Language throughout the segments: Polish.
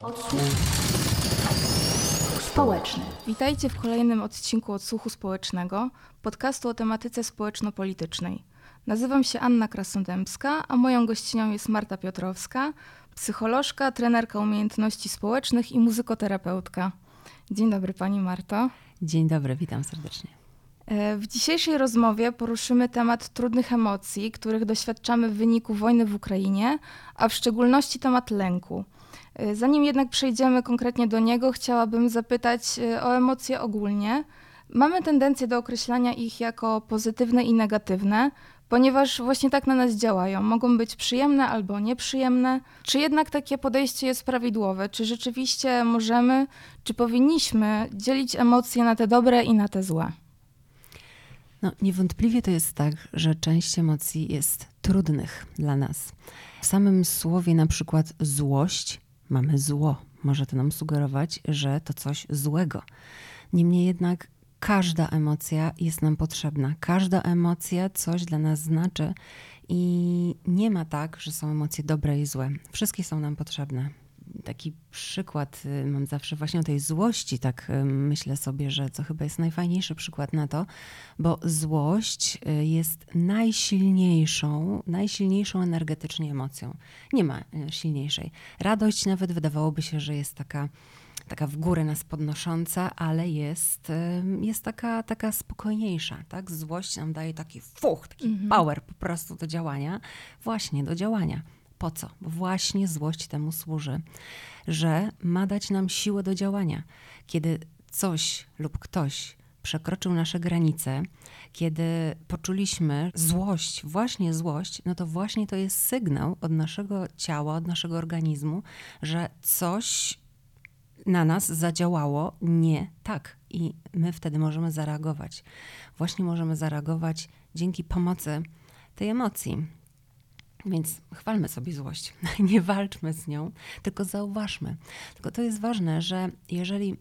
Odsłuch społeczny. Witajcie w kolejnym odcinku Odsłuchu Społecznego, podcastu o tematyce społeczno-politycznej. Nazywam się Anna Krasnodębska, a moją gościnią jest Marta Piotrowska, psycholożka, trenerka umiejętności społecznych i muzykoterapeutka. Dzień dobry Pani Marto. Dzień dobry, witam serdecznie. E, w dzisiejszej rozmowie poruszymy temat trudnych emocji, których doświadczamy w wyniku wojny w Ukrainie, a w szczególności temat lęku. E, zanim jednak przejdziemy konkretnie do niego, chciałabym zapytać e, o emocje ogólnie. Mamy tendencję do określania ich jako pozytywne i negatywne, ponieważ właśnie tak na nas działają. Mogą być przyjemne albo nieprzyjemne. Czy jednak takie podejście jest prawidłowe? Czy rzeczywiście możemy, czy powinniśmy dzielić emocje na te dobre i na te złe? No, niewątpliwie to jest tak, że część emocji jest trudnych dla nas. W samym słowie na przykład złość mamy zło. Może to nam sugerować, że to coś złego. Niemniej jednak każda emocja jest nam potrzebna. Każda emocja coś dla nas znaczy i nie ma tak, że są emocje dobre i złe. Wszystkie są nam potrzebne taki przykład y, mam zawsze właśnie o tej złości, tak y, myślę sobie, że co chyba jest najfajniejszy przykład na to, bo złość y, jest najsilniejszą, najsilniejszą energetycznie emocją. Nie ma silniejszej. Radość nawet wydawałoby się, że jest taka taka w górę nas podnosząca, ale jest, jest taka, taka spokojniejsza. Tak? Złość nam daje taki fuch, taki mhm. power po prostu do działania, właśnie do działania. Po co? Bo właśnie złość temu służy, że ma dać nam siłę do działania. Kiedy coś lub ktoś przekroczył nasze granice, kiedy poczuliśmy złość, właśnie złość, no to właśnie to jest sygnał od naszego ciała, od naszego organizmu, że coś na nas zadziałało nie tak. I my wtedy możemy zareagować. Właśnie możemy zareagować dzięki pomocy tej emocji. Więc chwalmy sobie złość, nie walczmy z nią, tylko zauważmy. Tylko to jest ważne, że jeżeli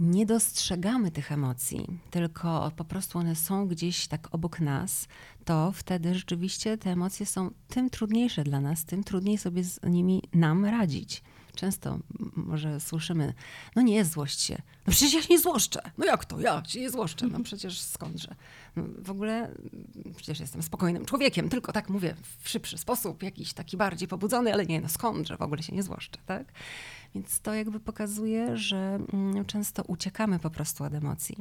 nie dostrzegamy tych emocji, tylko po prostu one są gdzieś tak obok nas, to wtedy rzeczywiście te emocje są tym trudniejsze dla nas, tym trudniej sobie z nimi nam radzić. Często może słyszymy, no nie złość się. No przecież ja się nie złoszczę. No jak to? Ja się nie złoszczę. No przecież skądże. No w ogóle przecież jestem spokojnym człowiekiem, tylko tak mówię w szybszy sposób, jakiś taki bardziej pobudzony, ale nie, no skądże w ogóle się nie złoszczę, tak? Więc to jakby pokazuje, że często uciekamy po prostu od emocji.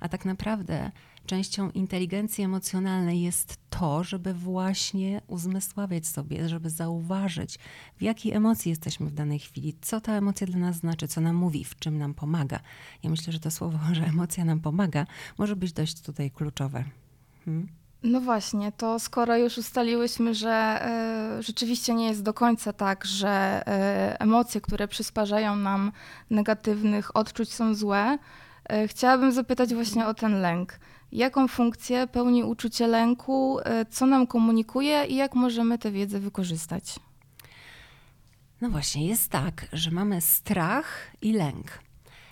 A tak naprawdę częścią inteligencji emocjonalnej jest to, żeby właśnie uzmysławiać sobie, żeby zauważyć, w jakiej emocji jesteśmy w danej chwili, co ta emocja dla nas znaczy, co nam mówi, w czym nam pomaga. Ja myślę, że to słowo, że emocja nam pomaga, może być dość tutaj kluczowe. Hmm? No właśnie, to skoro już ustaliłyśmy, że y, rzeczywiście nie jest do końca tak, że y, emocje, które przysparzają nam negatywnych odczuć są złe, y, chciałabym zapytać właśnie o ten lęk. Jaką funkcję pełni uczucie lęku, co nam komunikuje i jak możemy tę wiedzę wykorzystać? No właśnie, jest tak, że mamy strach i lęk.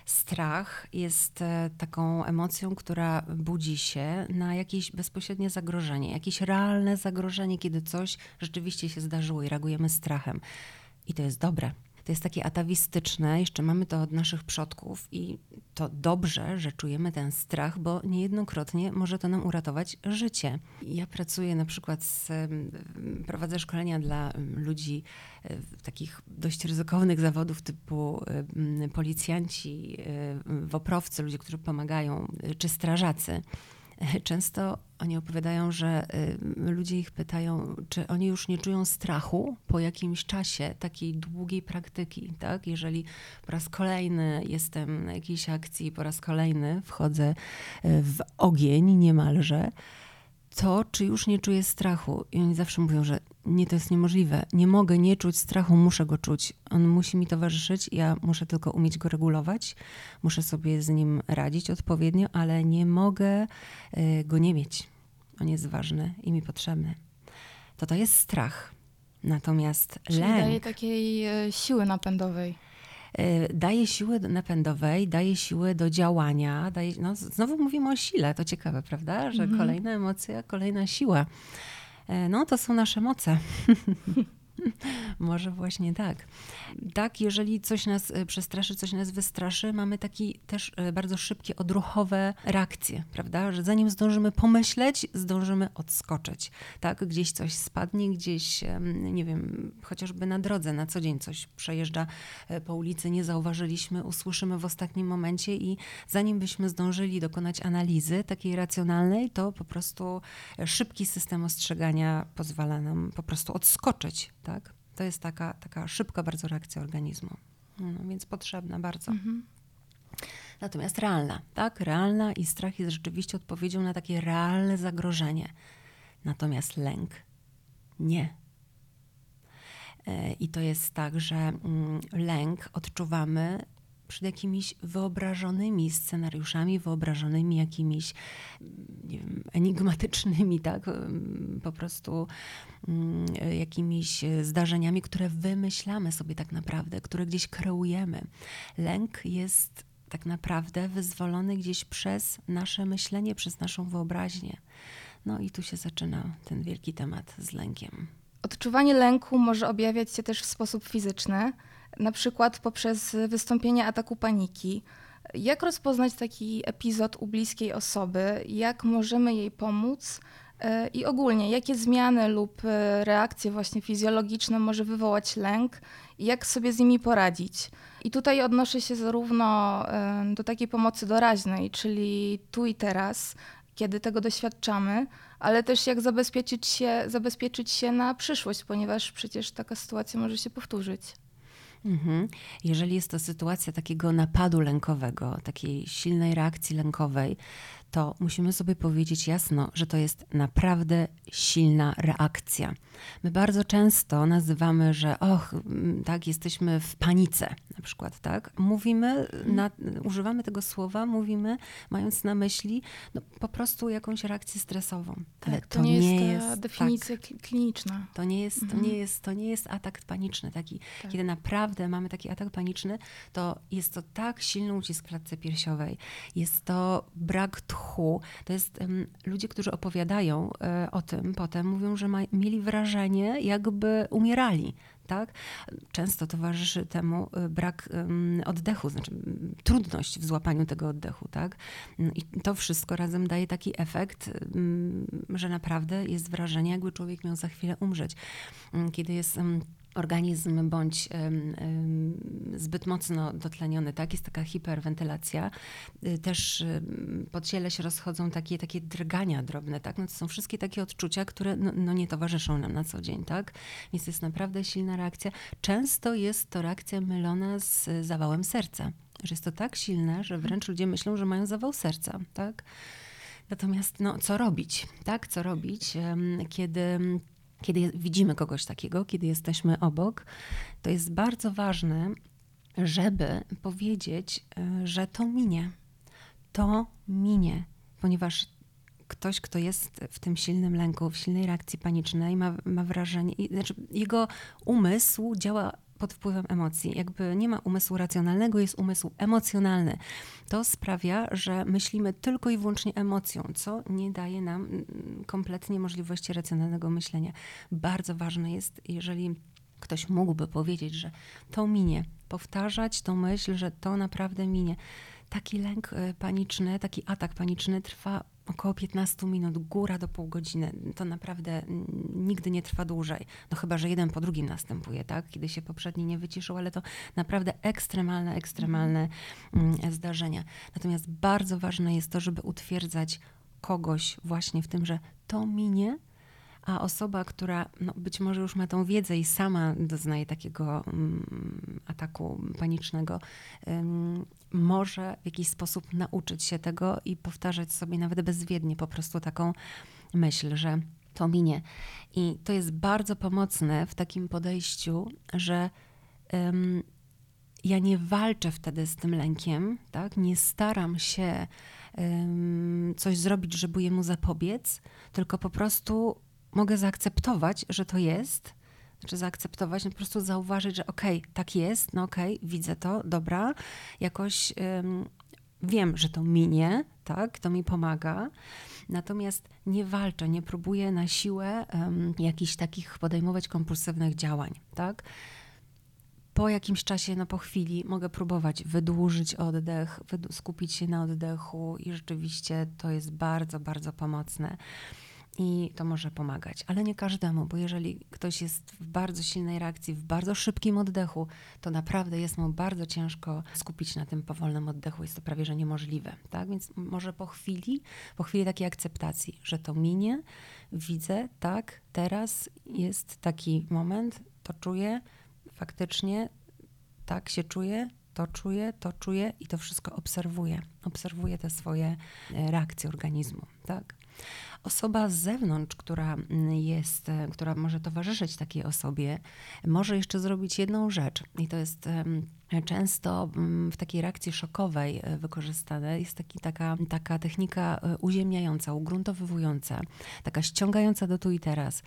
Strach jest e, taką emocją, która budzi się na jakieś bezpośrednie zagrożenie, jakieś realne zagrożenie, kiedy coś rzeczywiście się zdarzyło i reagujemy strachem. I to jest dobre to jest takie atawistyczne, jeszcze mamy to od naszych przodków i to dobrze, że czujemy ten strach, bo niejednokrotnie może to nam uratować życie. Ja pracuję na przykład z, prowadzę szkolenia dla ludzi e, takich dość ryzykownych zawodów typu policjanci, e, woprowcy, ludzie, którzy pomagają, czy strażacy. Często oni opowiadają, że y, ludzie ich pytają, czy oni już nie czują strachu po jakimś czasie takiej długiej praktyki, tak? Jeżeli po raz kolejny jestem na jakiejś akcji, po raz kolejny wchodzę y, w ogień niemalże, to, czy już nie czuję strachu. I oni zawsze mówią, że nie, to jest niemożliwe. Nie mogę nie czuć strachu, muszę go czuć. On musi mi towarzyszyć, ja muszę tylko umieć go regulować, muszę sobie z nim radzić odpowiednio, ale nie mogę y, go nie mieć. On jest ważny i mi potrzebny. To to jest strach. Natomiast Czyli lęk... daje takiej e, siły napędowej. Y, daje siły napędowej, daje siły do działania. Daje, no, znowu mówimy o sile, to ciekawe, prawda? Że mhm. kolejna emocja, kolejna siła. Y, no to są nasze moce. Może właśnie tak. Tak, jeżeli coś nas e, przestraszy, coś nas wystraszy, mamy taki też e, bardzo szybkie, odruchowe reakcje, prawda? Że zanim zdążymy pomyśleć, zdążymy odskoczyć. Tak, gdzieś coś spadnie, gdzieś, nie wiem, chociażby na drodze, na co dzień coś przejeżdża e, po ulicy, nie zauważyliśmy, usłyszymy w ostatnim momencie i zanim byśmy zdążyli dokonać analizy takiej racjonalnej, to po prostu szybki system ostrzegania pozwala nam po prostu odskoczyć, tak? To jest taka, taka szybka bardzo reakcja organizmu, no, więc potrzebna bardzo. Mhm. Natomiast realna, tak? Realna i strach jest rzeczywiście odpowiedzią na takie realne zagrożenie. Natomiast lęk nie. E, I to jest tak, że mm, lęk odczuwamy przed jakimiś wyobrażonymi scenariuszami, wyobrażonymi jakimiś wiem, enigmatycznymi, tak, po prostu mm, jakimiś zdarzeniami, które wymyślamy sobie tak naprawdę, które gdzieś kreujemy. Lęk jest tak naprawdę wyzwolony gdzieś przez nasze myślenie, przez naszą wyobraźnię. No i tu się zaczyna ten wielki temat z lękiem. Odczuwanie lęku może objawiać się też w sposób fizyczny na przykład poprzez wystąpienie ataku paniki. Jak rozpoznać taki epizod u bliskiej osoby? Jak możemy jej pomóc? E, I ogólnie, jakie zmiany lub e, reakcje właśnie fizjologiczne może wywołać lęk jak sobie z nimi poradzić? I tutaj odnoszę się zarówno e, do takiej pomocy doraźnej, czyli tu i teraz, kiedy tego doświadczamy, ale też jak zabezpieczyć się, zabezpieczyć się na przyszłość, ponieważ przecież taka sytuacja może się powtórzyć. Mhm. Jeżeli jest to sytuacja takiego napadu lękowego, takiej silnej reakcji lękowej, to musimy sobie powiedzieć jasno, że to jest naprawdę silna reakcja. My bardzo często nazywamy, że och, tak, jesteśmy w panice, na przykład, tak? Mówimy, na, używamy tego słowa, mówimy, mając na myśli no, po prostu jakąś reakcję stresową. Tak, Ale to, to nie, nie jest, jest definicja tak, kliniczna. To nie jest, mhm. to nie jest, to nie jest atak paniczny taki. Tak. Kiedy naprawdę mamy taki atak paniczny, to jest to tak silny ucisk w klatce piersiowej. Jest to brak tchu. To jest um, ludzie, którzy opowiadają um, o tym potem, mówią, że ma, mieli wrażenie, jakby umierali tak? Często towarzyszy temu y, brak oddechu, znaczy trudność w złapaniu tego oddechu, tak? I to wszystko razem daje taki efekt, że naprawdę jest wrażenie, jakby człowiek miał za chwilę umrzeć. Kiedy jest organizm bądź zbyt mocno dotleniony, tak? Jest taka hiperwentylacja. Y, też po ciele się rozchodzą takie, takie drgania drobne, tak? No to są wszystkie takie odczucia, które no, no nie towarzyszą nam na co dzień, tak? Więc jest naprawdę silna reakcja. Często jest to reakcja mylona z zawałem serca. Że jest to tak silne, że wręcz ludzie myślą, że mają zawał serca, tak? Natomiast no, co robić, tak? Co robić, kiedy kiedy widzimy kogoś takiego, kiedy jesteśmy obok, to jest bardzo ważne, żeby powiedzieć, e, że to minie. To minie, ponieważ ktoś, kto jest w tym silnym lęku, w silnej reakcji panicznej, ma, ma wrażenie, znaczy jego umysł działa pod wpływem emocji. Jakby nie ma umysłu racjonalnego, jest umysł emocjonalny. To sprawia, że myślimy tylko i wyłącznie emocją, co nie daje nam mm, kompletnie możliwości racjonalnego myślenia. Bardzo ważne jest, jeżeli ktoś mógłby powiedzieć, że to minie, powtarzać tą myśl, że to naprawdę minie. Taki lęk y, paniczny, taki atak paniczny trwa około 15 minut, góra do pół godziny. To naprawdę nigdy nie trwa dłużej. No chyba, że jeden po drugim następuje, tak? Kiedy się poprzedni nie wyciszył, ale to naprawdę ekstremalne, ekstremalne mm, zdarzenia. Natomiast bardzo ważne jest to, żeby utwierdzać kogoś właśnie w tym, że to minie, a osoba, która no, być może już ma tą wiedzę i sama doznaje takiego um, ataku panicznego, um, może w jakiś sposób nauczyć się tego i powtarzać sobie nawet bezwiednie po prostu taką myśl, że to minie. I to jest bardzo pomocne w takim podejściu, że um, ja nie walczę wtedy z tym lękiem, tak? nie staram się coś zrobić, żeby jemu zapobiec, tylko po prostu mogę zaakceptować, że to jest, znaczy zaakceptować, no po prostu zauważyć, że okej, okay, tak jest, no okej, okay, widzę to, dobra, jakoś wiem, że to minie, tak, to mi pomaga, natomiast nie walczę, nie próbuję na siłę um, jakichś takich podejmować kompulsywnych działań, tak. Po jakimś czasie, no po chwili mogę próbować wydłużyć oddech, skupić się na oddechu i rzeczywiście to jest bardzo, bardzo pomocne i to może pomagać, ale nie każdemu, bo jeżeli ktoś jest w bardzo silnej reakcji, w bardzo szybkim oddechu, to naprawdę jest mu bardzo ciężko skupić na tym powolnym oddechu. Jest to prawie że niemożliwe. Tak? Więc może po chwili, po chwili takiej akceptacji, że to minie, widzę, tak, teraz jest taki moment, to czuję, faktycznie tak się czuję, to czuję, to czuję i to wszystko obserwuję. Obserwuję te swoje e, reakcje organizmu, tak? Osoba z zewnątrz, która jest, e, która może towarzyszyć takiej osobie, może jeszcze zrobić jedną rzecz i to jest często mm, w takiej reakcji szokowej e, wykorzystane jest taki, taka, taka technika uziemniająca, ugruntowywująca, taka ściągająca do tu i teraz.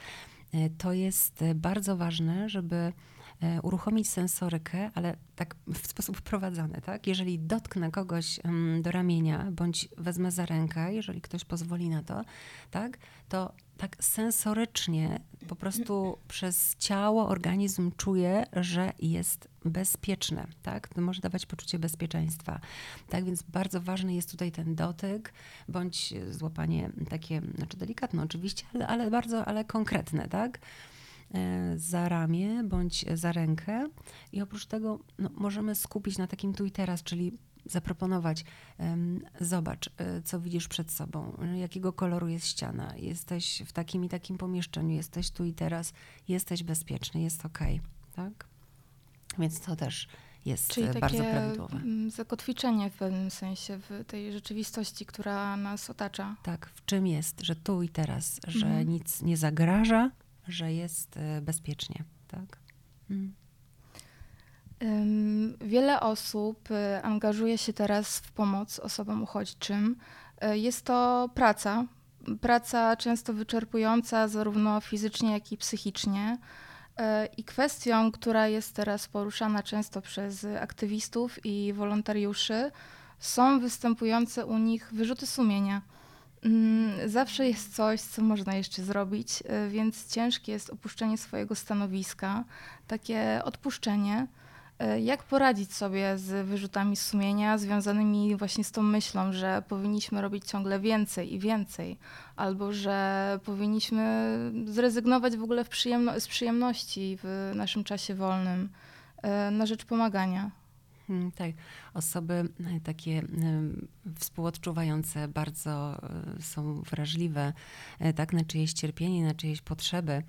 To jest bardzo ważne, żeby E, uruchomić sensorykę, ale tak w sposób wprowadzony, tak? Jeżeli dotknę kogoś do ramienia, bądź wezmę za rękę, jeżeli ktoś pozwoli na to, tak? To tak sensorycznie po prostu przez ciało, organizm czuje, że jest bezpieczne, tak? To może dawać poczucie bezpieczeństwa, tak? Więc bardzo ważny jest tutaj ten dotyk, bądź złapanie takie, znaczy delikatne oczywiście, ale, ale bardzo, ale konkretne, tak? E, za ramię bądź za rękę i oprócz tego no, możemy skupić na takim tu i teraz, czyli zaproponować, zobacz, e, co widzisz przed sobą, jakiego koloru jest ściana, jesteś w takim i takim pomieszczeniu, jesteś tu i teraz, jesteś bezpieczny, jest ok, tak? Więc to też jest Czyli bardzo takie prawidłowe. Zakotwiczenie w pewnym sensie w tej rzeczywistości, która nas otacza. Tak, w czym jest, że tu i teraz, że mhm. nic nie zagraża, że jest e, bezpiecznie, tak? Mm. Wiele osób e, angażuje się teraz w pomoc osobom uchodźczym. E, jest to praca, praca często wyczerpująca zarówno fizycznie, jak i psychicznie. I kwestią, która jest teraz poruszana często przez aktywistów i wolontariuszy, są występujące u nich wyrzuty sumienia. Mm, zawsze jest coś, co można jeszcze zrobić, y, więc ciężkie jest opuszczenie swojego stanowiska, takie odpuszczenie. Y, jak poradzić sobie z wyrzutami sumienia związanymi właśnie z tą myślą, że powinniśmy robić ciągle więcej i więcej, albo że powinniśmy zrezygnować w ogóle w przyjemno z przyjemności w naszym czasie wolnym y, na rzecz pomagania? Hmm, tak, osoby e, takie współodczuwające bardzo e, są wrażliwe e, tak, na czyjeś cierpienie, na czyjeś potrzeby.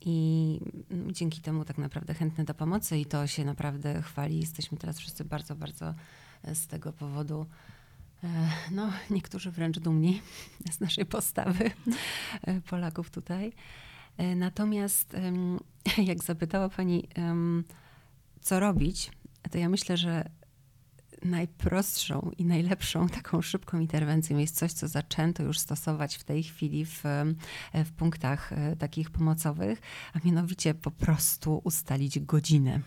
I mm, dzięki temu tak naprawdę chętne do pomocy i to się naprawdę chwali. Jesteśmy teraz wszyscy bardzo, bardzo z tego powodu no, niektórzy wręcz dumni z naszej postawy Polaków tutaj. Natomiast jak zapytała Pani, co robić, to ja myślę, że najprostszą i najlepszą taką szybką interwencją jest coś, co zaczęto już stosować w tej chwili w, w punktach e, takich pomocowych, a mianowicie po prostu ustalić godzinę.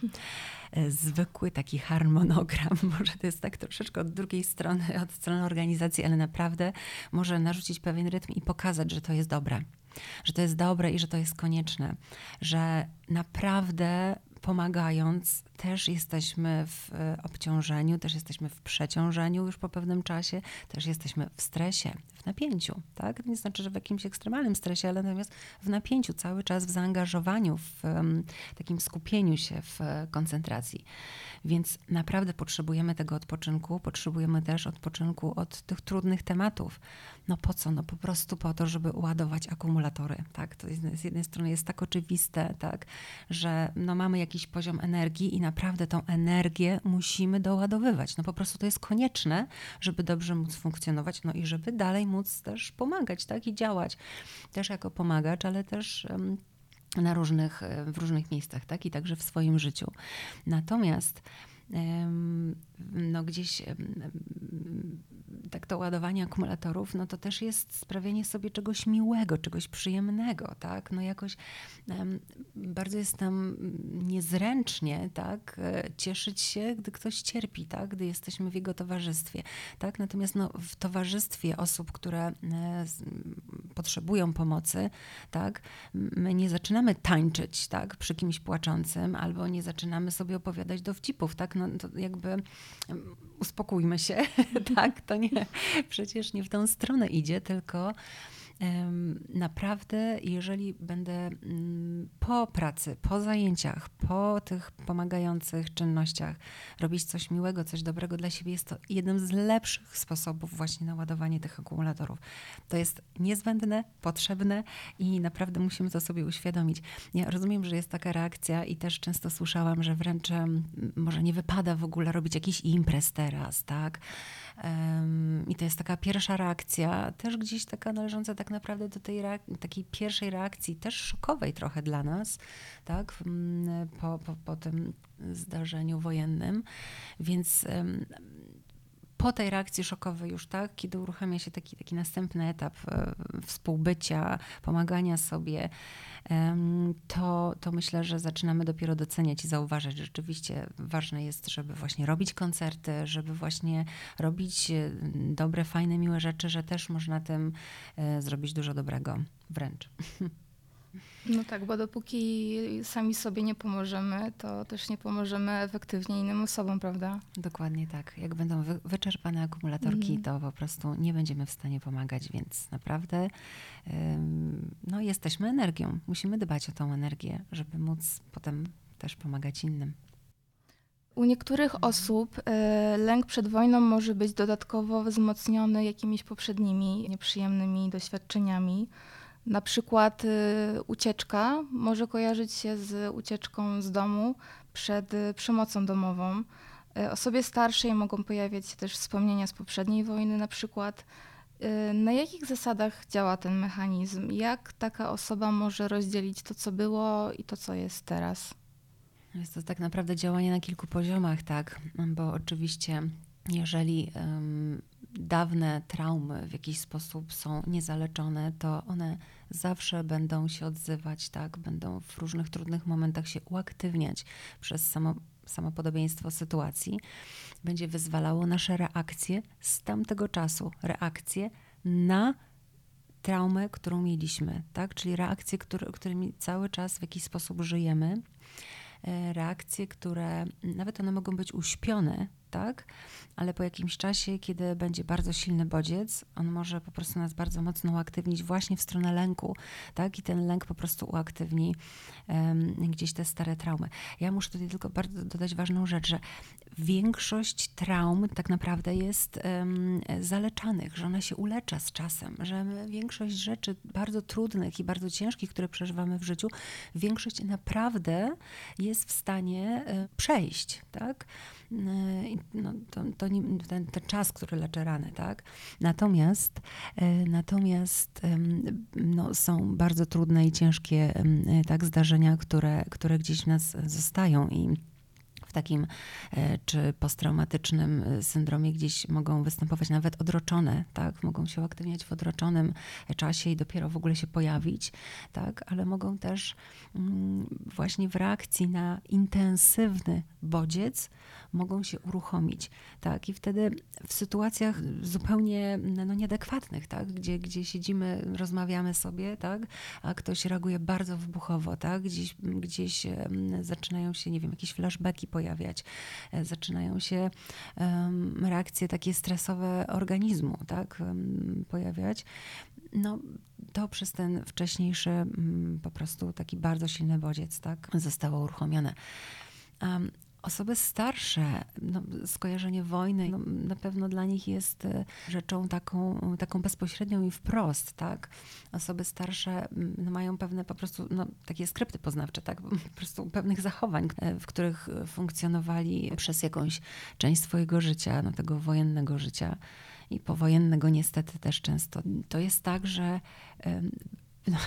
E, zwykły taki harmonogram, może to jest tak troszeczkę od drugiej strony, od strony organizacji, ale naprawdę może narzucić pewien rytm i pokazać, że to jest dobre że to jest dobre i że to jest konieczne, że naprawdę pomagając, też jesteśmy w e, obciążeniu, też jesteśmy w przeciążeniu już po pewnym czasie, też jesteśmy w stresie, w napięciu. Tak? Nie znaczy, że w jakimś ekstremalnym stresie, ale natomiast w napięciu, cały czas w zaangażowaniu, w takim skupieniu się, w e, koncentracji. Więc naprawdę potrzebujemy tego odpoczynku, potrzebujemy też odpoczynku od tych trudnych tematów. No po co? No po prostu po to, żeby ładować akumulatory. Tak? To z jednej strony jest tak oczywiste, tak, że no mamy jakiś poziom energii i naprawdę tą energię musimy doładowywać. No po prostu to jest konieczne, żeby dobrze móc funkcjonować, no i żeby dalej móc też pomagać, tak, i działać też jako pomagacz, ale też na różnych, w różnych miejscach, tak, i także w swoim życiu. Natomiast no gdzieś tak to ładowanie akumulatorów, no to też jest sprawianie sobie czegoś miłego, czegoś przyjemnego, tak? No jakoś um, bardzo jest nam niezręcznie, tak? E, cieszyć się, gdy ktoś cierpi, tak? Gdy jesteśmy w jego towarzystwie, tak? Natomiast no, w towarzystwie osób, które e, potrzebują pomocy, tak? My nie zaczynamy tańczyć, tak? Przy kimś płaczącym, albo nie zaczynamy sobie opowiadać dowcipów, tak? No to jakby uspokójmy się, tak? To nie, przecież nie w tą stronę idzie, tylko naprawdę, jeżeli będę mm, po pracy, po zajęciach, po tych pomagających czynnościach robić coś miłego, coś dobrego dla siebie, jest to jeden z lepszych sposobów właśnie na ładowanie tych akumulatorów. To jest niezbędne, potrzebne i naprawdę musimy to sobie uświadomić. Ja rozumiem, że jest taka reakcja i też często słyszałam, że wręcz może nie wypada w ogóle robić jakiś imprez teraz, tak? I to jest taka pierwsza reakcja, też gdzieś taka należąca tak naprawdę do tej takiej pierwszej reakcji, też szokowej trochę dla nas, tak, po, po, po tym zdarzeniu wojennym. Więc po tej reakcji szokowej już, tak, kiedy uruchamia się taki, taki następny etap e, współbycia, pomagania sobie, to, to myślę, że zaczynamy dopiero doceniać i zauważać, że rzeczywiście ważne jest, żeby właśnie robić koncerty, żeby właśnie robić e, dobre, fajne, miłe rzeczy, że też można tym e, zrobić dużo dobrego wręcz. No tak, bo dopóki sami sobie nie pomożemy, to też nie pomożemy efektywnie innym osobom, prawda? Dokładnie tak. Jak będą wy wyczerpane akumulatorki, mm. to po prostu nie będziemy w stanie pomagać, więc naprawdę ym, no, jesteśmy energią. Musimy dbać o tą energię, żeby móc potem też pomagać innym. U niektórych mhm. osób y, lęk przed wojną może być dodatkowo wzmocniony jakimiś poprzednimi nieprzyjemnymi doświadczeniami. Na przykład y, ucieczka może kojarzyć się z ucieczką z domu przed y, przemocą domową. Y, osobie starszej mogą pojawiać się też wspomnienia z poprzedniej wojny, na przykład. Na jakich zasadach działa ten mechanizm? Jak taka osoba może rozdzielić to, co było i to, co jest teraz? Jest to tak naprawdę działanie na kilku poziomach, tak, bo oczywiście jeżeli dawne traumy w jakiś sposób są niezaleczone, to one zawsze będą się odzywać, tak? Będą w różnych trudnych momentach się uaktywniać przez samo, samo podobieństwo sytuacji. Będzie wyzwalało nasze reakcje z tamtego czasu, reakcje na traumę, którą mieliśmy, tak? Czyli reakcje, który, którymi cały czas w jakiś sposób żyjemy. E, reakcje, które nawet one mogą być uśpione, tak? Ale po jakimś czasie, kiedy będzie bardzo silny bodziec, on może po prostu nas bardzo mocno uaktywnić właśnie w stronę lęku, tak? I ten lęk po prostu uaktywni um, gdzieś te stare traumy. Ja muszę tutaj tylko bardzo dodać ważną rzecz, że większość traum tak naprawdę jest um, zaleczanych, że ona się ulecza z czasem, że większość rzeczy bardzo trudnych i bardzo ciężkich, które przeżywamy w życiu, większość naprawdę jest w stanie um, przejść, tak? No, to, to nie, ten, ten, czas, który leczy rany, tak? Natomiast, e, natomiast no, są bardzo trudne i ciężkie tak, zdarzenia, które, które gdzieś w nas zostają i takim e, czy posttraumatycznym e, syndromie gdzieś mogą występować nawet odroczone, tak? Mogą się uaktywniać w odroczonym czasie i dopiero w ogóle się pojawić, tak? Ale mogą też mm, właśnie w reakcji na intensywny bodziec mogą się uruchomić, tak? I wtedy w sytuacjach zupełnie no, nieadekwatnych, tak? Gdzie, gdzie siedzimy, rozmawiamy sobie, tak? A ktoś reaguje bardzo wybuchowo, tak? Gdzieś, gdzieś zaczynają się, nie wiem, jakieś flashbacki pojawiać, e, zaczynają się reakcje takie stresowe organizmu, tak? Pojawiać. No, to przez ten wcześniejszy po prostu taki bardzo silny bodziec, tak? Zostało uruchomione. Osoby starsze, no, skojarzenie wojny no, na pewno dla nich jest e, rzeczą taką, taką bezpośrednią i wprost, tak? Osoby starsze no, mają pewne po prostu no, takie skrypty poznawcze, tak? Po prostu pewnych zachowań, e, w których funkcjonowali przez jakąś część swojego życia, no, tego wojennego życia i powojennego niestety też często. To jest tak, że No,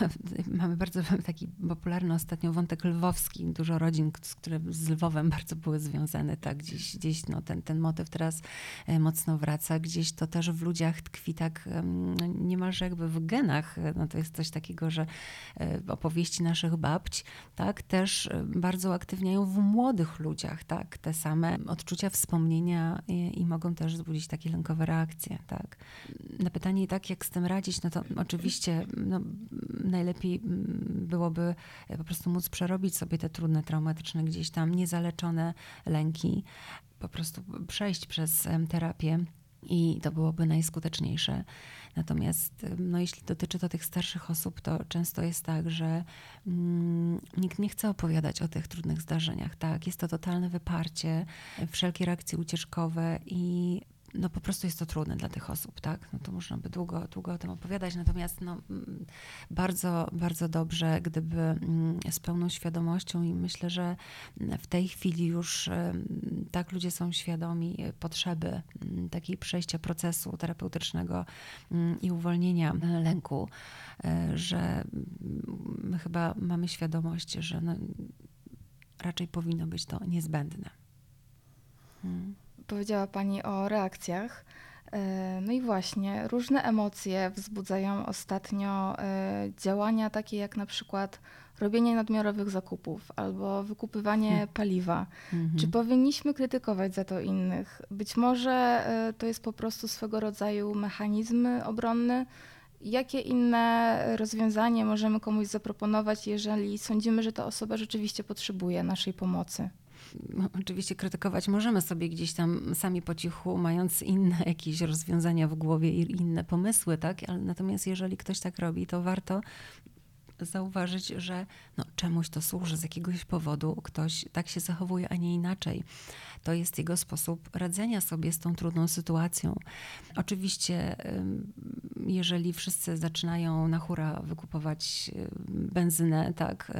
mamy bardzo taki popularny ostatnio wątek lwowski. Dużo rodzin, które z Lwowem bardzo były związane, tak, gdzieś, gdzieś no, ten, ten motyw teraz e, mocno wraca. Gdzieś to też w ludziach tkwi tak no, niemalże jakby w genach. No, to jest coś takiego, że e, opowieści naszych babć, tak, też e, bardzo uaktywniają w młodych ludziach, tak, te same odczucia, wspomnienia i, i mogą też wzbudzić takie lękowe reakcje, tak. Na pytanie tak, jak z tym radzić, no to oczywiście, no, najlepiej mm, byłoby e, po prostu móc przerobić sobie te trudne, traumatyczne, gdzieś tam niezaleczone lęki, po prostu przejść przez terapię. I to byłoby najskuteczniejsze. Natomiast no, jeśli dotyczy to tych starszych osób, to często jest tak, że mm, nikt nie chce opowiadać o tych trudnych zdarzeniach. Tak? Jest to totalne wyparcie, wszelkie reakcje ucieczkowe i no po prostu jest to trudne dla tych osób, tak? No to można by długo, długo o tym opowiadać, natomiast no, mm, bardzo, bardzo dobrze, gdyby mm, z pełną świadomością i myślę, że w tej chwili już tak ludzie są świadomi potrzeby mm, takiej przejścia procesu terapeutycznego i uwolnienia lęku, e, że my chyba mamy świadomość, że no, raczej powinno być to niezbędne. Hmm powiedziała Pani o reakcjach. E, no i właśnie, różne emocje wzbudzają ostatnio e, działania takie jak na przykład robienie nadmiarowych zakupów albo wykupywanie hmm. paliwa. Mhm. Czy powinniśmy krytykować za to innych? Być może e, to jest po prostu swego rodzaju mechanizm obronny. Jakie inne rozwiązanie możemy komuś zaproponować, jeżeli sądzimy, że ta osoba rzeczywiście potrzebuje naszej pomocy? Oczywiście krytykować możemy sobie gdzieś tam sami po cichu, mając inne jakieś rozwiązania w głowie i inne pomysły, tak? Ale natomiast jeżeli ktoś tak robi, to warto zauważyć, że no, czemuś to służy, z jakiegoś powodu ktoś tak się zachowuje, a nie inaczej. To jest jego sposób radzenia sobie z tą trudną sytuacją. Oczywiście, jeżeli wszyscy zaczynają na hura wykupować benzynę, tak,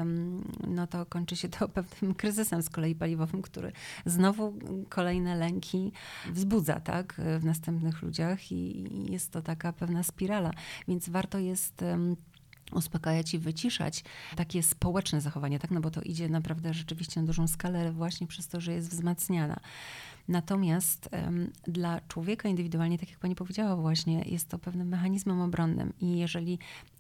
no to kończy się to pewnym kryzysem z kolei paliwowym, który znowu kolejne lęki wzbudza, tak, w następnych ludziach i jest to taka pewna spirala. Więc warto jest uspokajać i wyciszać takie społeczne zachowanie, tak? No bo to idzie naprawdę rzeczywiście na dużą skalę właśnie przez to, że jest wzmacniana. Natomiast um, dla człowieka indywidualnie, tak jak pani powiedziała właśnie, jest to pewnym mechanizmem obronnym i jeżeli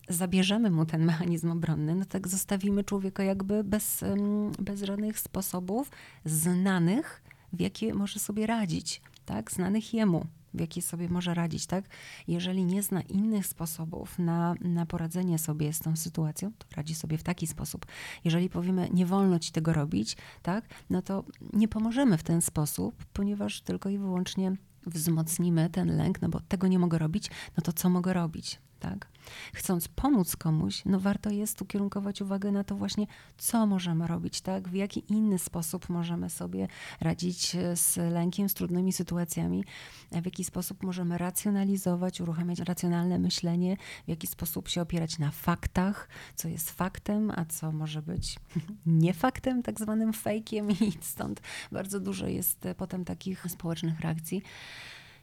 zabierzemy mu ten mechanizm obronny, no tak zostawimy człowieka jakby bez, um, bez żadnych sposobów znanych, w jakie może sobie radzić, tak? Znanych jemu w jaki sobie może radzić, tak? Jeżeli nie zna innych sposobów na, na poradzenie sobie z tą sytuacją, to radzi sobie w taki sposób. Jeżeli powiemy, nie wolno ci tego robić, tak? No to nie pomożemy w ten sposób, ponieważ tylko i wyłącznie wzmocnimy ten lęk, no bo tego nie mogę robić, no to co mogę robić? Tak? Chcąc pomóc komuś, no warto jest ukierunkować uwagę na to właśnie, co możemy robić, tak? W jaki inny sposób możemy sobie radzić z lękiem, z trudnymi sytuacjami, w jaki sposób możemy racjonalizować, uruchamiać racjonalne myślenie, w jaki sposób się opierać na faktach, co jest faktem, a co może być nie faktem, tak zwanym fejkiem i stąd bardzo dużo jest potem takich społecznych reakcji.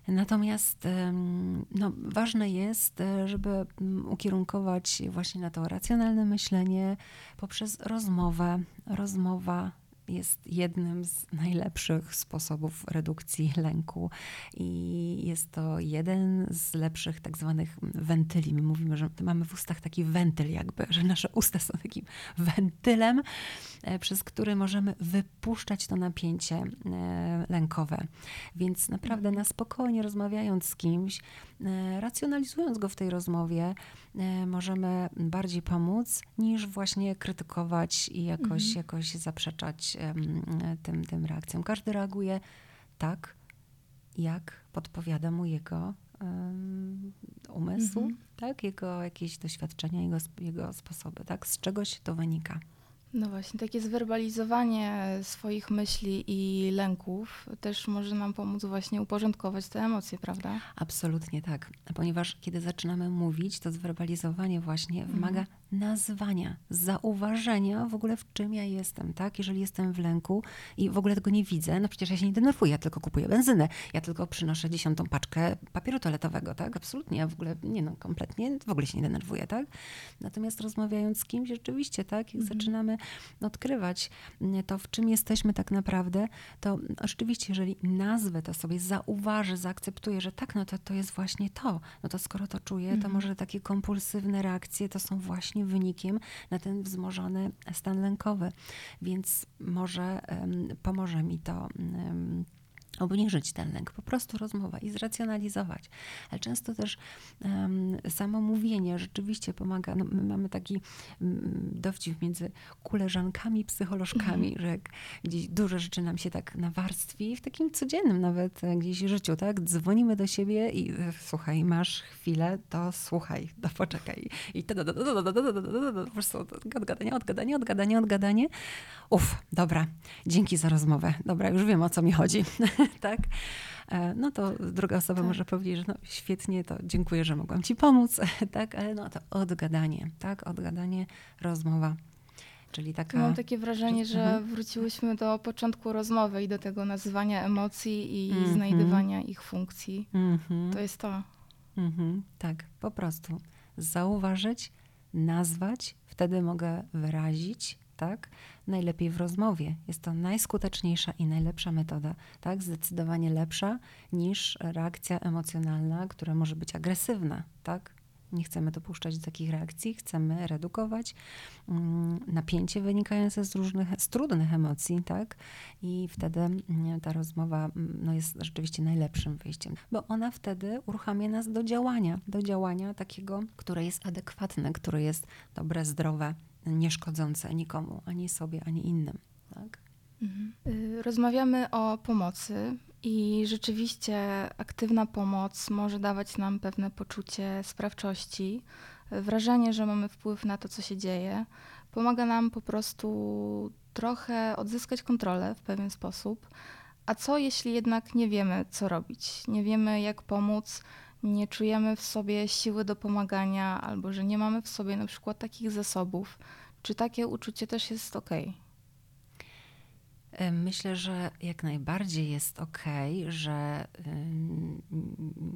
Natomiast no, ważne jest, e, żeby mm, ukierunkować właśnie na to racjonalne myślenie poprzez rozmowę. Rozmowa jest jednym z najlepszych sposobów redukcji lęku i jest to jeden z lepszych tak zwanych wentyli. My mówimy, że mamy w ustach taki wentyl jakby, że nasze usta są takim wentylem, e, przez który możemy wypuszczać to napięcie e, lękowe. Więc naprawdę na spokojnie rozmawiając z kimś, e, racjonalizując go w tej rozmowie, możemy bardziej pomóc niż właśnie krytykować i jakoś, mhm. jakoś zaprzeczać tym, tym reakcjom. Każdy reaguje tak, jak podpowiada mu jego um, umysł, mhm. tak? jego jakieś doświadczenia, jego, jego sposoby, tak? z czegoś to wynika. No właśnie, takie zwerbalizowanie swoich myśli i lęków też może nam pomóc właśnie uporządkować te emocje, prawda? Absolutnie tak, ponieważ kiedy zaczynamy mówić, to zwerbalizowanie właśnie wymaga nazwania, zauważenia w ogóle w czym ja jestem, tak? Jeżeli jestem w lęku i w ogóle tego nie widzę, no przecież ja się nie denerwuję, ja tylko kupuję benzynę, ja tylko przynoszę dziesiątą paczkę papieru toaletowego, tak? Absolutnie, ja w ogóle, nie no, kompletnie, w ogóle się nie denerwuję, tak? Natomiast rozmawiając z kimś, rzeczywiście, tak? Jak zaczynamy odkrywać to, w czym jesteśmy tak naprawdę, to oczywiście, jeżeli nazwę to sobie, zauważę, zaakceptuję, że tak, no to, to jest właśnie to, no to skoro to czuję, to może takie kompulsywne reakcje to są właśnie wynikiem na ten wzmożony stan lękowy. Więc może um, pomoże mi to. Um, obniżyć ten lęk, po prostu rozmowa i zracjonalizować. Ale często też um, samo mówienie rzeczywiście pomaga. No, my mamy taki um, dowcip między koleżankami, psycholożkami, mm. że jak gdzieś dużo rzeczy nam się tak nawarstwi, w takim codziennym nawet e, gdzieś życiu, tak? Dzwonimy do siebie i e, słuchaj, masz chwilę, to słuchaj, to poczekaj. I to po prostu odgadanie, odgadanie, odgadanie, odgadanie. Uf, dobra, dzięki za rozmowę. Dobra, już wiem o co mi chodzi. tak? No to druga osoba tak. może powiedzieć, że no świetnie, to dziękuję, że mogłam ci pomóc, tak? Ale no to odgadanie, tak? Odgadanie, rozmowa. Czyli taka... Mam takie wrażenie, że mhm. wróciłyśmy do początku rozmowy i do tego nazywania emocji i mm-hmm. znajdywania ich funkcji. Mm-hmm. To jest to. Mm-hmm. Tak, po prostu zauważyć, nazwać, wtedy mogę wyrazić, tak? Najlepiej w rozmowie. Jest to najskuteczniejsza i najlepsza metoda, tak? Zdecydowanie lepsza niż reakcja emocjonalna, która może być agresywna, tak? Nie chcemy dopuszczać do takich reakcji, chcemy redukować mm, napięcie wynikające z różnych, z trudnych emocji, tak? I wtedy mm, ta rozmowa mm, no, jest rzeczywiście najlepszym wyjściem, bo ona wtedy uruchamia nas do działania, do działania takiego, które jest adekwatne, które jest dobre, zdrowe, nieszkodzące nikomu, ani sobie, ani innym. Tak? Mhm. Y, rozmawiamy o pomocy i rzeczywiście aktywna pomoc może dawać nam pewne poczucie sprawczości, wrażenie, że mamy wpływ na to, co się dzieje. Pomaga nam po prostu trochę odzyskać kontrolę w pewien sposób. A co jeśli jednak nie wiemy, co robić? Nie wiemy, jak pomóc, nie czujemy w sobie siły do pomagania, albo że nie mamy w sobie na przykład takich zasobów. Czy takie uczucie też jest ok? Myślę, że jak najbardziej jest ok, że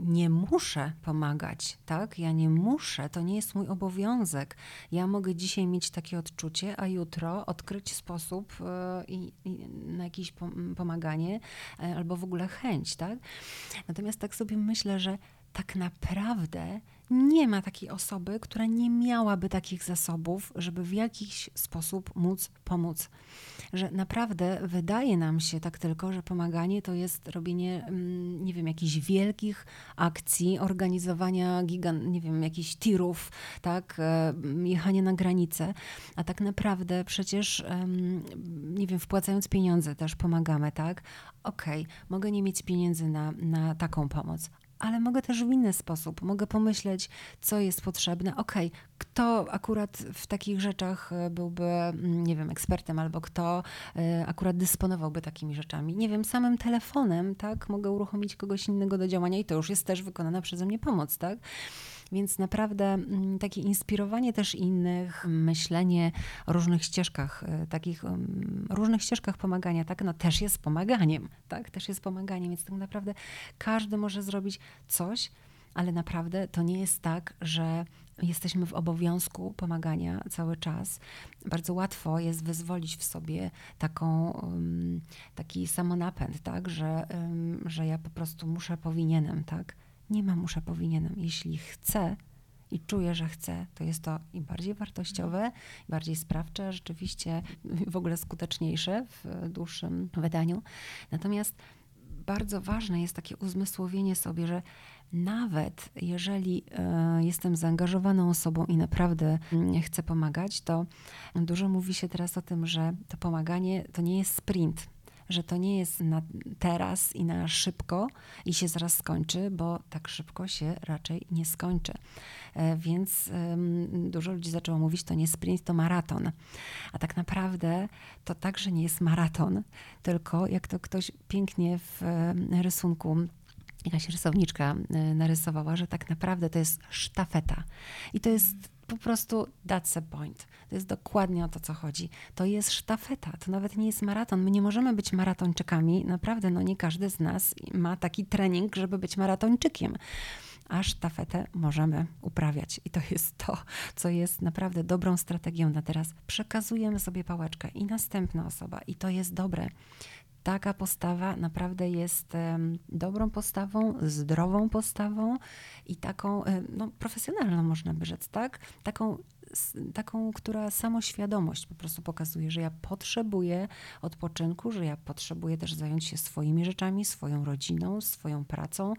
nie muszę pomagać, tak? Ja nie muszę, to nie jest mój obowiązek. Ja mogę dzisiaj mieć takie odczucie, a jutro odkryć sposób e, i, i na jakieś pomaganie e, albo w ogóle chęć, tak? Natomiast tak sobie myślę, że tak naprawdę nie ma takiej osoby, która nie miałaby takich zasobów, żeby w jakiś sposób móc pomóc. Że naprawdę wydaje nam się tak tylko, że pomaganie to jest robienie, mm, nie wiem, jakichś wielkich akcji, organizowania gigant, nie wiem, jakichś tirów, tak, e, jechanie na granicę, a tak naprawdę przecież, nie wiem, wpłacając pieniądze też pomagamy, tak? Okej, okay, mogę nie mieć pieniędzy na, na taką pomoc, ale mogę też w inny sposób. Mogę pomyśleć, co jest potrzebne. Okej, okay, kto akurat w takich rzeczach e, byłby, mm, nie wiem, ekspertem, albo kto e, akurat dysponowałby takimi rzeczami. Nie wiem, samym telefonem, tak, mogę uruchomić kogoś innego do działania i to już jest też wykonana przeze mnie pomoc, tak. Więc naprawdę mm, takie inspirowanie też innych, myślenie o różnych ścieżkach, e, takich mm, różnych ścieżkach pomagania, tak, no też jest pomaganiem, tak, też jest pomaganiem, więc tak naprawdę każdy może zrobić coś, ale naprawdę to nie jest tak, że jesteśmy w obowiązku pomagania cały czas. Bardzo łatwo jest wyzwolić w sobie taką, taki samonapęd, tak, że, że ja po prostu muszę, powinienem, tak. Nie ma muszę, powinienem. Jeśli chcę i czuję, że chcę, to jest to im bardziej wartościowe, bardziej sprawcze, rzeczywiście w ogóle skuteczniejsze w dłuższym wydaniu. Natomiast bardzo ważne jest takie uzmysłowienie sobie, że nawet jeżeli e, jestem zaangażowaną osobą i naprawdę mm, chcę pomagać, to dużo mówi się teraz o tym, że to pomaganie to nie jest sprint że to nie jest na teraz i na szybko i się zaraz skończy, bo tak szybko się raczej nie skończy. E, więc dużo ludzi zaczęło mówić, to nie sprint, to maraton. A tak naprawdę to także nie jest maraton, tylko jak to ktoś pięknie w rysunku jakaś rysowniczka e, narysowała, że tak naprawdę to jest sztafeta. I to jest po prostu that's point. To jest dokładnie o to, co chodzi. To jest sztafeta, to nawet nie jest maraton. My nie możemy być maratończykami. Naprawdę, no nie każdy z nas ma taki trening, żeby być maratończykiem. A sztafetę możemy uprawiać. I to jest to, co jest naprawdę dobrą strategią na teraz. Przekazujemy sobie pałeczkę i następna osoba. I to jest dobre taka postawa naprawdę jest dobrą postawą, zdrową postawą i taką no, profesjonalną, można by rzec, tak? Taką taką, która samoświadomość po prostu pokazuje, że ja potrzebuję odpoczynku, że ja potrzebuję też zająć się swoimi rzeczami, swoją rodziną, swoją pracą,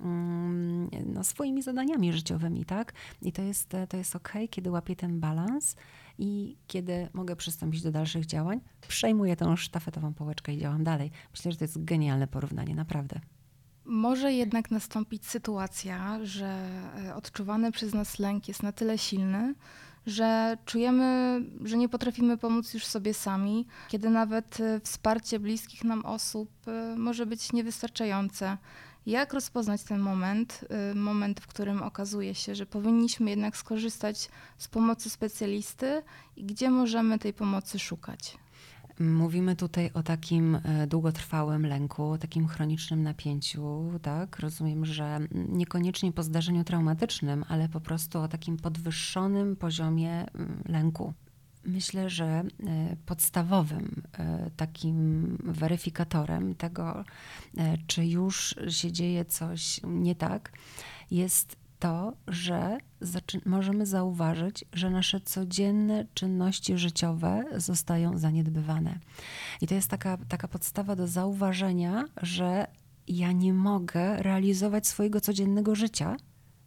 mm, no, swoimi zadaniami życiowymi, tak? I to jest, to jest ok, kiedy łapię ten balans i kiedy mogę przystąpić do dalszych działań, przejmuję tą sztafetową pałeczkę i działam dalej. Myślę, że to jest genialne porównanie, naprawdę. Może jednak nastąpić sytuacja, że e, odczuwany przez nas lęk jest na tyle silny, że czujemy, że nie potrafimy pomóc już sobie sami, kiedy nawet e, wsparcie bliskich nam osób e, może być niewystarczające. Jak rozpoznać ten moment, moment, w którym okazuje się, że powinniśmy jednak skorzystać z pomocy specjalisty i gdzie możemy tej pomocy szukać? Mówimy tutaj o takim e, długotrwałym lęku, takim chronicznym napięciu, tak? Rozumiem, że niekoniecznie po zdarzeniu traumatycznym, ale po prostu o takim podwyższonym poziomie mm, lęku. Myślę, że e, podstawowym e, takim weryfikatorem tego, czy już się dzieje coś nie tak, jest to, że możemy zauważyć, że nasze codzienne czynności życiowe zostają zaniedbywane. I to jest taka, taka podstawa do zauważenia, że ja nie mogę realizować swojego codziennego życia,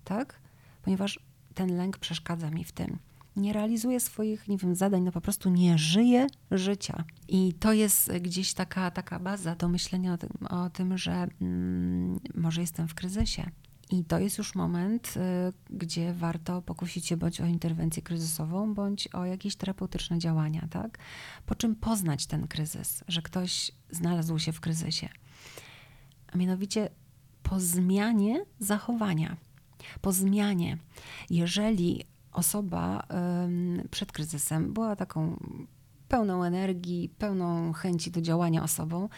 tak? Ponieważ ten lęk przeszkadza mi w tym. Nie realizuję swoich, nie wiem, zadań, no po prostu nie żyję życia. I to jest gdzieś taka, taka baza do myślenia o tym, o tym że mm, może jestem w kryzysie i to jest już moment, y, gdzie warto pokusić się bądź o interwencję kryzysową, bądź o jakieś terapeutyczne działania, tak? Po czym poznać ten kryzys, że ktoś znalazł się w kryzysie. A mianowicie po zmianie zachowania. Po zmianie. Jeżeli osoba przed kryzysem była taką pełną energii, pełną chęci do działania osobą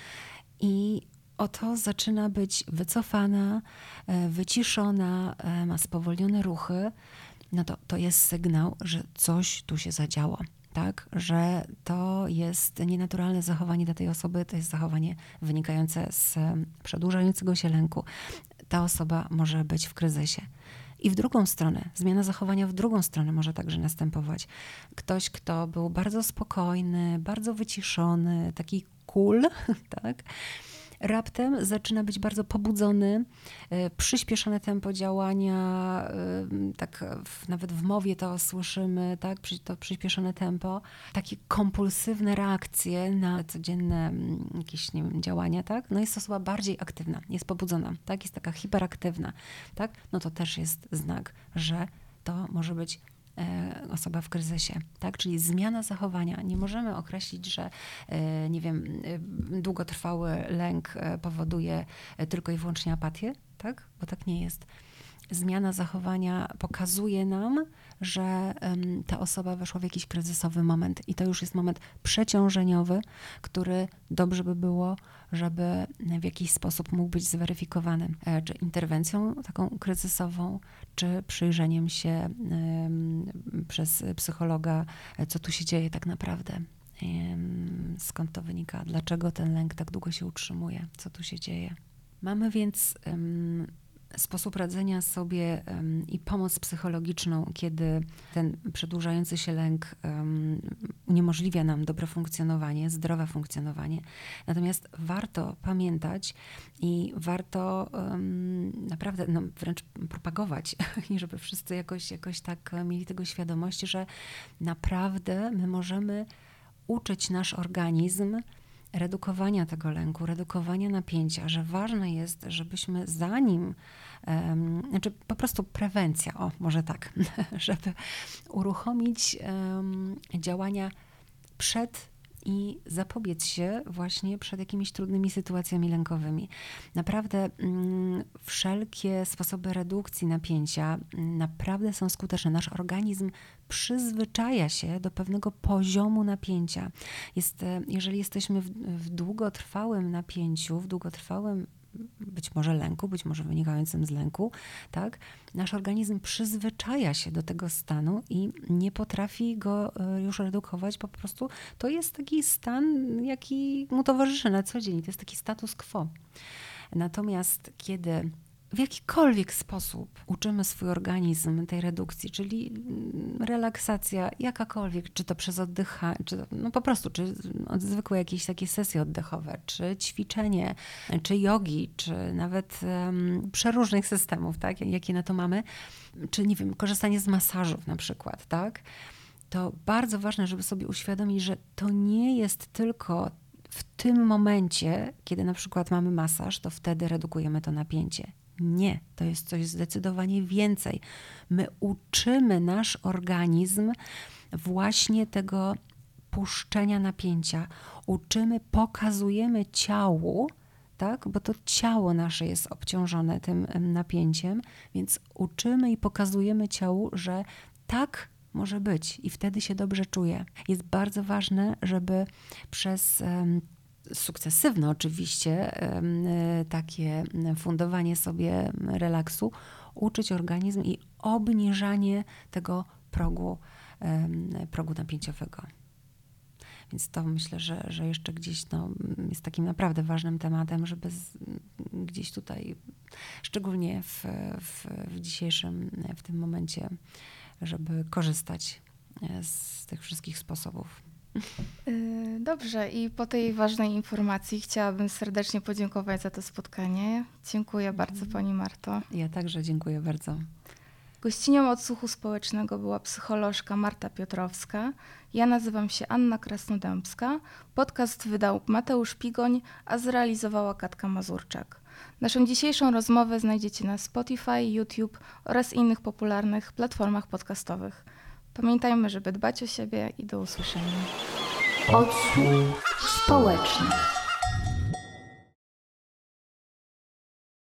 i oto zaczyna być wycofana, e, wyciszona, e, ma spowolnione ruchy, no to, to jest sygnał, że coś tu się zadziało. Tak, że to jest nienaturalne zachowanie dla tej osoby, to jest zachowanie wynikające z przedłużającego się lęku. Ta osoba może być w kryzysie. I w drugą stronę, zmiana zachowania w drugą stronę może także następować. Ktoś, kto był bardzo spokojny, bardzo wyciszony, taki cool, tak? Raptem zaczyna być bardzo pobudzony, e, przyspieszone tempo działania, e, tak w, nawet w mowie to słyszymy, tak, to przyspieszone tempo, takie kompulsywne reakcje na codzienne mm, jakieś nie wiem, działania, tak, no jest osoba bardziej aktywna, jest pobudzona, tak, jest taka hiperaktywna, tak, no to też jest znak, że to może być osoba w kryzysie, tak? Czyli zmiana zachowania. Nie możemy określić, że e, nie wiem, e, długotrwały lęk powoduje tylko i wyłącznie apatię, tak? Bo tak nie jest. Zmiana zachowania pokazuje nam, że ta osoba weszła w jakiś kryzysowy moment i to już jest moment przeciążeniowy, który dobrze by było, żeby w jakiś sposób mógł być zweryfikowany, czy interwencją taką kryzysową, czy przyjrzeniem się przez psychologa, co tu się dzieje tak naprawdę. Skąd to wynika? Dlaczego ten lęk tak długo się utrzymuje? Co tu się dzieje? Mamy więc sposób radzenia sobie i pomoc psychologiczną, kiedy ten przedłużający się lęk uniemożliwia nam dobre funkcjonowanie, zdrowe funkcjonowanie. Natomiast warto pamiętać i warto naprawdę no, wręcz propagować, żeby wszyscy jakoś, jakoś tak mieli tego świadomość, że naprawdę my możemy uczyć nasz organizm redukowania tego lęku, redukowania napięcia, że ważne jest, żebyśmy zanim, znaczy po prostu prewencja, o może tak, żeby uruchomić działania przed i zapobiec się właśnie przed jakimiś trudnymi sytuacjami lękowymi. Naprawdę mm, wszelkie sposoby redukcji napięcia mm, naprawdę są skuteczne. Nasz organizm przyzwyczaja się do pewnego poziomu napięcia. Jest, e, jeżeli jesteśmy w, w długotrwałym napięciu, w długotrwałym być może lęku, być może wynikającym z lęku, tak? Nasz organizm przyzwyczaja się do tego stanu i nie potrafi go e, już redukować, po prostu to jest taki stan, jaki mu towarzyszy na co dzień, to jest taki status quo. Natomiast kiedy w jakikolwiek sposób uczymy swój organizm tej redukcji, czyli mm, relaksacja jakakolwiek, czy to przez oddychanie, czy to, no po prostu, czy zwykłe jakieś takie sesje oddechowe, czy ćwiczenie, czy jogi, czy nawet um, przeróżnych systemów, tak, jakie na to mamy, czy nie wiem, korzystanie z masażów na przykład, tak, to bardzo ważne, żeby sobie uświadomić, że to nie jest tylko w tym momencie, kiedy na przykład mamy masaż, to wtedy redukujemy to napięcie. Nie, to jest coś zdecydowanie więcej. My uczymy nasz organizm właśnie tego puszczenia napięcia. Uczymy, pokazujemy ciału, tak? bo to ciało nasze jest obciążone tym napięciem, więc uczymy i pokazujemy ciału, że tak może być i wtedy się dobrze czuje. Jest bardzo ważne, żeby przez sukcesywne oczywiście e, takie fundowanie sobie relaksu, uczyć organizm i obniżanie tego progu, progu napięciowego. Więc to myślę, że, że jeszcze gdzieś no, jest takim naprawdę ważnym tematem, żeby z, gdzieś tutaj, szczególnie w, w, w dzisiejszym, w tym momencie, żeby korzystać e, z tych wszystkich sposobów. Y, dobrze, i po tej ważnej informacji chciałabym serdecznie podziękować za to spotkanie. Dziękuję bardzo Pani Marto. Ja także dziękuję bardzo. Gościnią odsłuchu społecznego była psycholożka Marta Piotrowska. Ja nazywam się Anna Krasnodębska. Podcast wydał Mateusz Pigoń, a zrealizowała Katka Mazurczak. Naszą dzisiejszą rozmowę znajdziecie na Spotify, YouTube oraz innych popularnych platformach podcastowych. Pamiętajmy, żeby dbać o siebie i do usłyszenia. Odsłuch społeczny.